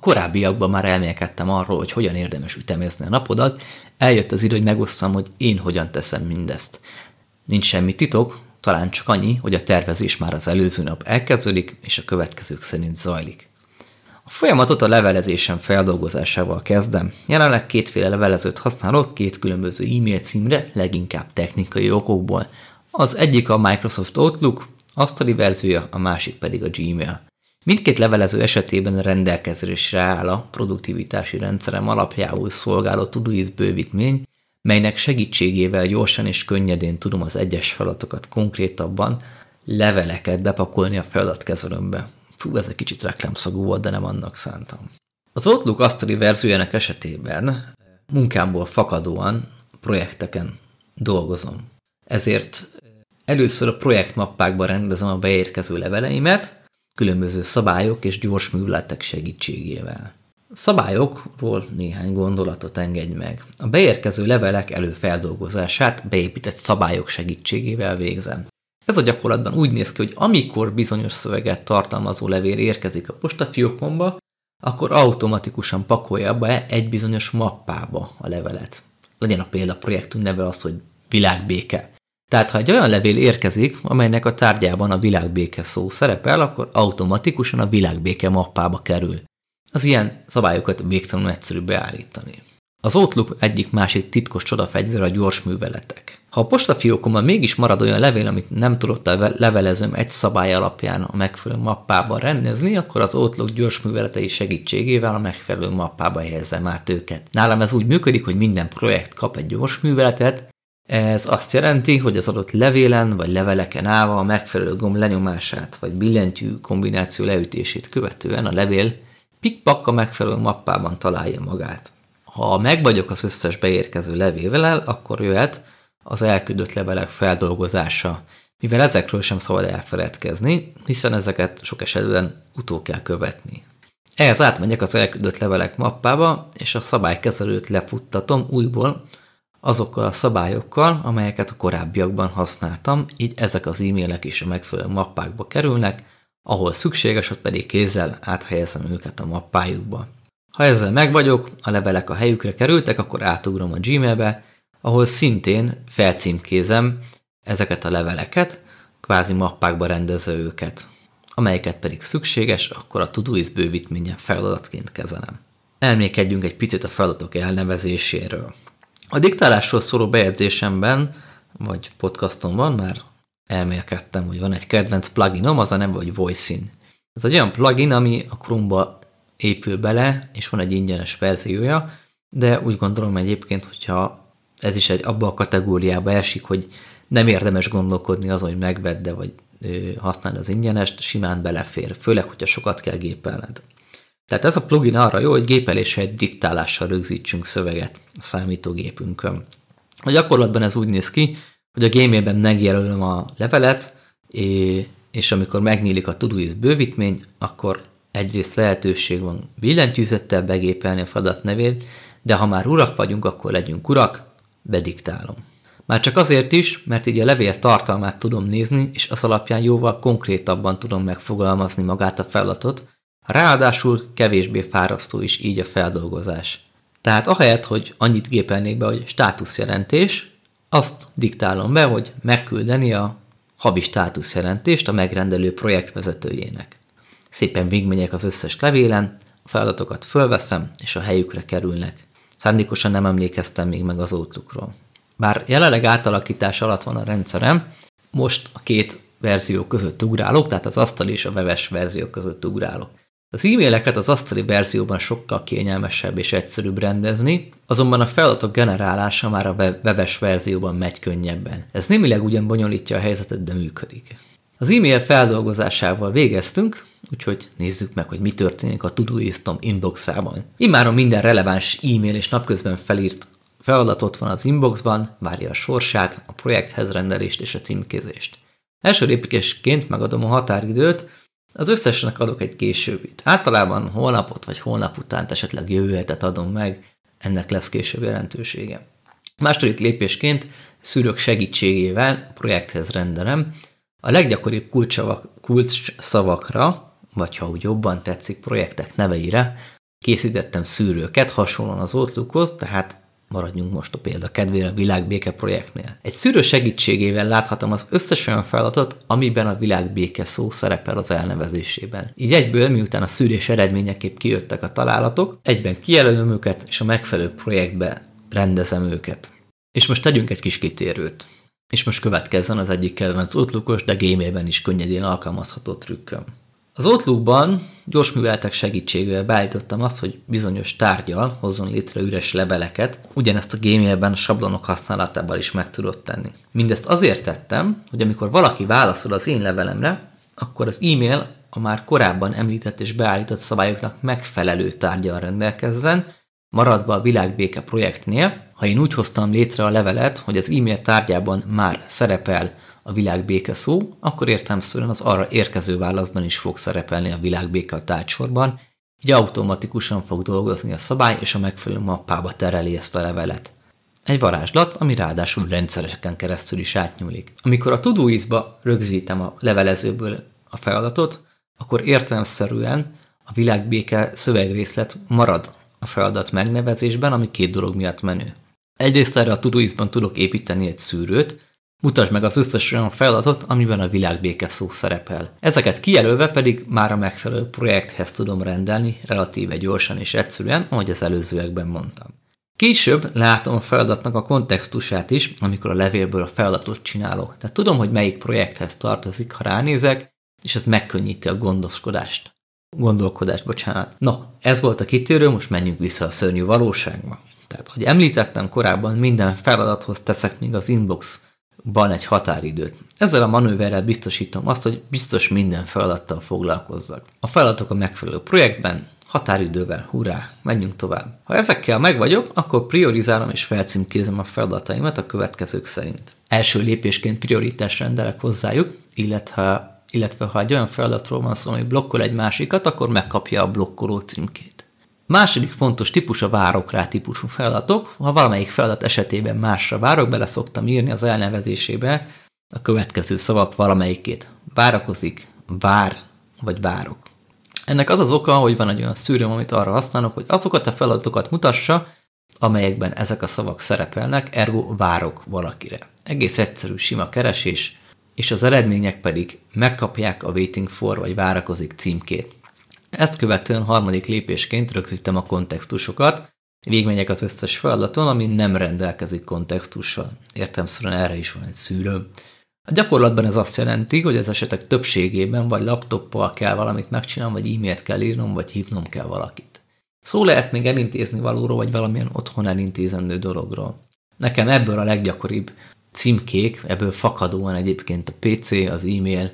korábbiakban már elmélkedtem arról, hogy hogyan érdemes ütemezni a napodat, eljött az idő, hogy megosztam, hogy én hogyan teszem mindezt. Nincs semmi titok, talán csak annyi, hogy a tervezés már az előző nap elkezdődik, és a következők szerint zajlik. A folyamatot a levelezésem feldolgozásával kezdem. Jelenleg kétféle levelezőt használok, két különböző e-mail címre, leginkább technikai okokból. Az egyik a Microsoft Outlook, asztali verziója, a másik pedig a Gmail. Mindkét levelező esetében rendelkezésre áll a produktivitási rendszerem alapjául szolgáló Todoist bővítmény, melynek segítségével gyorsan és könnyedén tudom az egyes feladatokat konkrétabban, leveleket bepakolni a feladatkezelőmbe. Fú, ez egy kicsit reklámszagú volt, de nem annak szántam. Az Outlook asztali verziójának esetében munkámból fakadóan projekteken dolgozom. Ezért először a projektmappákba rendezem a beérkező leveleimet, különböző szabályok és gyors műveletek segítségével. Szabályokról néhány gondolatot engedj meg. A beérkező levelek előfeldolgozását beépített szabályok segítségével végzem. Ez a gyakorlatban úgy néz ki, hogy amikor bizonyos szöveget tartalmazó levél érkezik a postafiókomba, akkor automatikusan pakolja be egy bizonyos mappába a levelet. Legyen a példa projektünk neve az, hogy világbéke. Tehát ha egy olyan levél érkezik, amelynek a tárgyában a világbéke szó szerepel, akkor automatikusan a világbéke mappába kerül. Az ilyen szabályokat végtelenül egyszerű beállítani. Az Outlook egyik másik titkos csodafegyver a gyors műveletek. Ha a postafiókomban mégis marad olyan levél, amit nem tudott a levelezőm egy szabály alapján a megfelelő mappában rendezni, akkor az Outlook gyors műveletei segítségével a megfelelő mappába helyezem át őket. Nálam ez úgy működik, hogy minden projekt kap egy gyors műveletet, ez azt jelenti, hogy az adott levélen vagy leveleken állva a megfelelő gomb lenyomását vagy billentyű kombináció leütését követően a levél pikpak a megfelelő mappában találja magát. Ha meg vagyok az összes beérkező levével, akkor jöhet az elküldött levelek feldolgozása, mivel ezekről sem szabad elfeledkezni, hiszen ezeket sok esetben utó kell követni. Ehhez átmegyek az elküldött levelek mappába, és a szabálykezelőt lefuttatom újból azokkal a szabályokkal, amelyeket a korábbiakban használtam, így ezek az e-mailek is a megfelelő mappákba kerülnek, ahol szükséges, ott pedig kézzel áthelyezem őket a mappájukba. Ha ezzel meg vagyok, a levelek a helyükre kerültek, akkor átugrom a Gmailbe, ahol szintén felcímkézem ezeket a leveleket, kvázi mappákba rendezve őket. Amelyeket pedig szükséges, akkor a Todoist bővítménye feladatként kezelem. Elmékedjünk egy picit a feladatok elnevezéséről. A diktálásról szóló bejegyzésemben, vagy podcastomban már elmélkedtem, hogy van egy kedvenc pluginom, az a neve, hogy Voicin. Ez egy olyan plugin, ami a Chrome-ba épül bele, és van egy ingyenes verziója, de úgy gondolom egyébként, hogyha ez is egy abba a kategóriába esik, hogy nem érdemes gondolkodni azon, hogy megvedd, vagy használni az ingyenest, simán belefér, főleg, hogyha sokat kell gépelned. Tehát ez a plugin arra jó, hogy gépeléssel egy diktálással rögzítsünk szöveget a számítógépünkön. A gyakorlatban ez úgy néz ki, hogy a gmailben megjelölöm a levelet, és amikor megnyílik a Todoist bővítmény, akkor egyrészt lehetőség van billentyűzettel begépelni a feladat nevét, de ha már urak vagyunk, akkor legyünk urak, bediktálom. Már csak azért is, mert így a levél tartalmát tudom nézni, és az alapján jóval konkrétabban tudom megfogalmazni magát a feladatot, ráadásul kevésbé fárasztó is így a feldolgozás. Tehát ahelyett, hogy annyit gépelnék be, hogy státuszjelentés, azt diktálom be, hogy megküldeni a habi státuszjelentést a megrendelő projektvezetőjének. Szépen végigmegyek az összes levélen, a feladatokat fölveszem, és a helyükre kerülnek. Szándékosan nem emlékeztem még meg az Outlookról. Bár jelenleg átalakítás alatt van a rendszerem, most a két verzió között ugrálok, tehát az asztali és a webes verzió között ugrálok. Az e-maileket az asztali verzióban sokkal kényelmesebb és egyszerűbb rendezni, azonban a feladatok generálása már a webes verzióban megy könnyebben. Ez némileg ugyan bonyolítja a helyzetet, de működik. Az e-mail feldolgozásával végeztünk, úgyhogy nézzük meg, hogy mi történik a Todoistom inboxában. Immáron minden releváns e-mail és napközben felírt feladat van az inboxban, várja a sorsát, a projekthez rendelést és a címkézést. Első lépésként megadom a határidőt, az összesnek adok egy későbbit. Általában holnapot vagy holnap után esetleg jövő hetet adom meg, ennek lesz később jelentősége. Második lépésként szűrök segítségével projekthez rendelem a leggyakoribb kulcs szavakra, vagy ha úgy jobban tetszik, projektek neveire, Készítettem szűrőket, hasonlóan az Outlookhoz, tehát maradjunk most a példa kedvére a világbéke projektnél. Egy szűrő segítségével láthatom az összes olyan feladatot, amiben a világbéke szó szerepel az elnevezésében. Így egyből, miután a szűrés eredményeképp kijöttek a találatok, egyben kijelölöm őket, és a megfelelő projektbe rendezem őket. És most tegyünk egy kis kitérőt. És most következzen az egyik kedvenc Outlookos, de gémében is könnyedén alkalmazható trükköm. Az Outlookban gyors műveletek segítségével beállítottam azt, hogy bizonyos tárgyal hozzon létre üres leveleket, ugyanezt a gmailben a sablonok használatával is meg tudott tenni. Mindezt azért tettem, hogy amikor valaki válaszol az én levelemre, akkor az e-mail a már korábban említett és beállított szabályoknak megfelelő tárgyal rendelkezzen, maradva a világbéke projektnél, ha én úgy hoztam létre a levelet, hogy az e-mail tárgyában már szerepel a világbéke szó, akkor értelmszerűen az arra érkező válaszban is fog szerepelni a világbéke a tárgysorban, így automatikusan fog dolgozni a szabály, és a megfelelő mappába tereli ezt a levelet. Egy varázslat, ami ráadásul rendszereken keresztül is átnyúlik. Amikor a Todoist-ba rögzítem a levelezőből a feladatot, akkor értelemszerűen a világbéke szövegrészlet marad a feladat megnevezésben, ami két dolog miatt menő. Egyrészt erre a Todoist-ban tudok építeni egy szűrőt, Mutasd meg az összes olyan feladatot, amiben a világbéke szó szerepel. Ezeket kijelölve pedig már a megfelelő projekthez tudom rendelni, relatíve gyorsan és egyszerűen, ahogy az előzőekben mondtam. Később látom a feladatnak a kontextusát is, amikor a levélből a feladatot csinálok. Tehát tudom, hogy melyik projekthez tartozik, ha ránézek, és ez megkönnyíti a gondoskodást. Gondolkodást, bocsánat. No, ez volt a kitérő, most menjünk vissza a szörnyű valóságba. Tehát, hogy említettem korábban, minden feladathoz teszek még az inbox ban egy határidőt. Ezzel a manőverrel biztosítom azt, hogy biztos minden feladattal foglalkozzak. A feladatok a megfelelő projektben, határidővel, hurrá, menjünk tovább. Ha ezekkel meg vagyok, akkor priorizálom és felcímkézem a feladataimat a következők szerint. Első lépésként prioritás rendelek hozzájuk, illetve, illetve ha egy olyan feladatról van szó, ami blokkol egy másikat, akkor megkapja a blokkoló címkét. Második fontos típus a várok rá típusú feladatok. Ha valamelyik feladat esetében másra várok, bele szoktam írni az elnevezésébe a következő szavak valamelyikét. Várakozik, vár, vagy várok. Ennek az az oka, hogy van egy olyan szűrőm, amit arra használok, hogy azokat a feladatokat mutassa, amelyekben ezek a szavak szerepelnek, ergo várok valakire. Egész egyszerű, sima keresés, és az eredmények pedig megkapják a waiting for vagy várakozik címkét. Ezt követően harmadik lépésként rögzítem a kontextusokat, végigmegyek az összes feladaton, ami nem rendelkezik kontextussal. Értemszerűen erre is van egy szűrő. A gyakorlatban ez azt jelenti, hogy az esetek többségében vagy laptoppal kell valamit megcsinálnom, vagy e-mailt kell írnom, vagy hívnom kell valakit. Szó lehet még elintézni valóról, vagy valamilyen otthon elintézendő dologról. Nekem ebből a leggyakoribb címkék, ebből fakadóan egyébként a PC, az e-mail,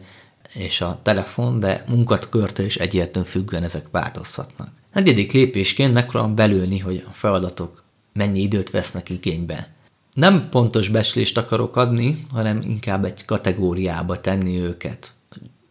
és a telefon, de munkatkörtől is egyértelműen függően ezek változhatnak. Negyedik lépésként megpróbálom belőni, hogy a feladatok mennyi időt vesznek igénybe. Nem pontos becslést akarok adni, hanem inkább egy kategóriába tenni őket.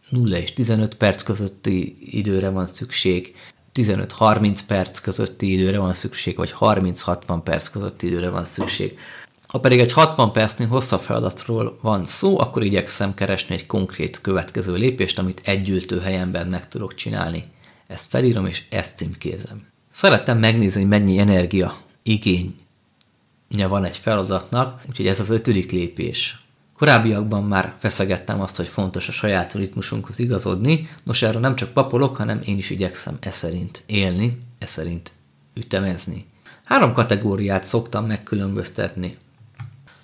0 és 15 perc közötti időre van szükség, 15-30 perc közötti időre van szükség, vagy 30-60 perc közötti időre van szükség. Ha pedig egy 60 percnél hosszabb feladatról van szó, akkor igyekszem keresni egy konkrét következő lépést, amit egy ültő helyenben meg tudok csinálni. Ezt felírom és ezt címkézem. Szerettem megnézni, mennyi energia igénye van egy feladatnak, úgyhogy ez az ötödik lépés. Korábbiakban már feszegettem azt, hogy fontos a saját ritmusunkhoz igazodni, nos erről nem csak papolok, hanem én is igyekszem e szerint élni, e szerint ütemezni. Három kategóriát szoktam megkülönböztetni.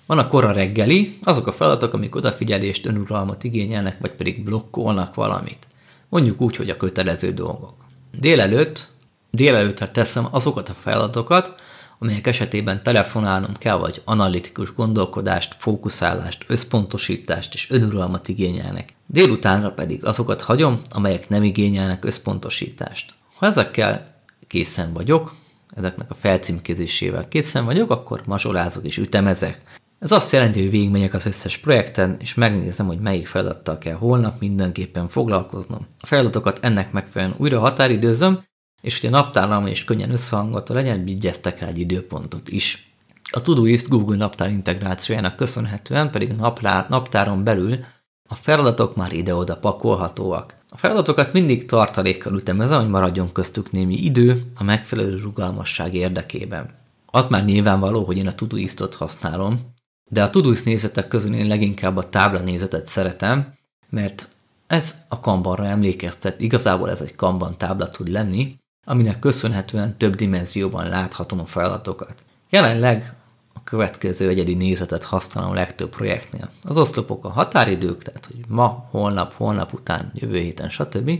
Van a kora reggeli, azok a feladatok, amik odafigyelést, önuralmat igényelnek, vagy pedig blokkolnak valamit. Mondjuk úgy, hogy a kötelező dolgok. Délelőtt, délelőttre teszem azokat a feladatokat, amelyek esetében telefonálnom kell, vagy analitikus gondolkodást, fókuszálást, összpontosítást és önuralmat igényelnek. Délutánra pedig azokat hagyom, amelyek nem igényelnek összpontosítást. Ha ezekkel készen vagyok, ezeknek a felcímkézésével készen vagyok, akkor mazsolázok és ütemezek. Ez azt jelenti, hogy végigmegyek az összes projekten, és megnézem, hogy melyik feladattal kell holnap mindenképpen foglalkoznom. A feladatokat ennek megfelelően újra határidőzöm, és hogy a naptárlam is könnyen összehangolta legyen, vigyeztek rá egy időpontot is. A Todoist Google naptár integrációjának köszönhetően pedig a naptáron belül a feladatok már ide-oda pakolhatóak. A feladatokat mindig tartalékkal ütemezem, hogy maradjon köztük némi idő a megfelelő rugalmasság érdekében. Az már nyilvánvaló, hogy én a Todoistot használom, de a Todoist nézetek közül én leginkább a tábla nézetet szeretem, mert ez a kanbanra emlékeztet, igazából ez egy kanban tábla tud lenni, aminek köszönhetően több dimenzióban láthatom a feladatokat. Jelenleg a következő egyedi nézetet használom a legtöbb projektnél. Az oszlopok a határidők, tehát hogy ma, holnap, holnap után, jövő héten, stb.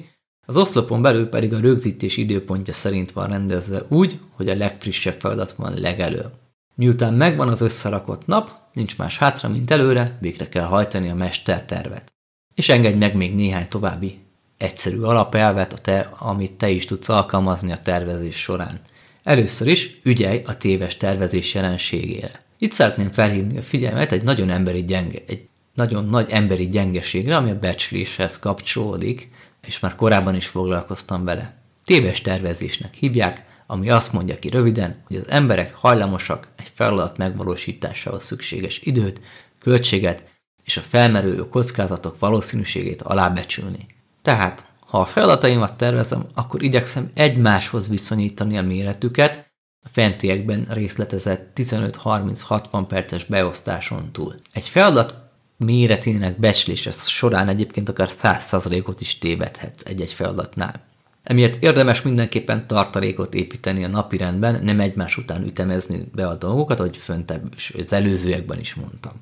Az oszlopon belül pedig a rögzítés időpontja szerint van rendezve úgy, hogy a legfrissebb feladat van legelőbb. Miután megvan az összerakott nap, nincs más hátra, mint előre, végre kell hajtani a mestertervet. És engedj meg még néhány további egyszerű alapelvet, a te, amit te is tudsz alkalmazni a tervezés során. Először is ügyelj a téves tervezés jelenségére. Itt szeretném felhívni a figyelmet egy nagyon emberi gyenge, egy nagyon nagy emberi gyengeségre, ami a becsléshez kapcsolódik, és már korábban is foglalkoztam vele. Téves tervezésnek hívják, ami azt mondja ki röviden, hogy az emberek hajlamosak egy feladat megvalósításához szükséges időt, költséget és a felmerülő kockázatok valószínűségét alábecsülni. Tehát, ha a feladataimat tervezem, akkor igyekszem egymáshoz viszonyítani a méretüket, a fentiekben részletezett 15-30-60 perces beosztáson túl. Egy feladat méretének becslése során egyébként akár 100%-ot is tévedhetsz egy-egy feladatnál. Emiatt érdemes mindenképpen tartalékot építeni a napirendben, nem egymás után ütemezni be a dolgokat, ahogy föntebb az előzőekben is mondtam.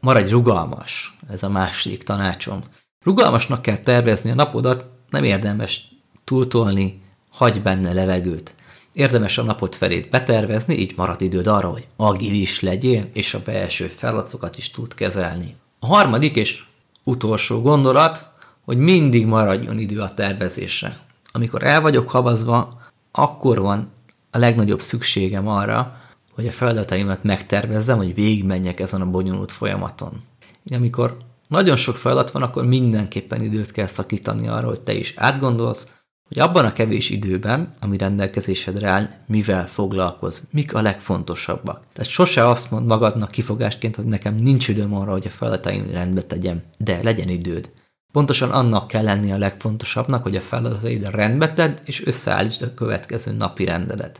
Maradj rugalmas, ez a másik tanácsom. Rugalmasnak kell tervezni a napodat, nem érdemes túltolni, hagy benne levegőt. Érdemes a napot felét betervezni, így marad időd arra, hogy agilis legyél, és a belső feladatokat is tud kezelni. A harmadik és utolsó gondolat, hogy mindig maradjon idő a tervezésre. Amikor el vagyok havazva, akkor van a legnagyobb szükségem arra, hogy a feladataimat megtervezzem, hogy végigmenjek ezen a bonyolult folyamaton. Én amikor nagyon sok feladat van, akkor mindenképpen időt kell szakítani arra, hogy te is átgondolsz, hogy abban a kevés időben, ami rendelkezésedre áll, mivel foglalkoz, mik a legfontosabbak. Tehát sose azt mond magadnak kifogásként, hogy nekem nincs időm arra, hogy a feladataim rendbe tegyem, de legyen időd. Pontosan annak kell lenni a legfontosabbnak, hogy a feladataid rendbe tedd, és összeállítsd a következő napi rendedet.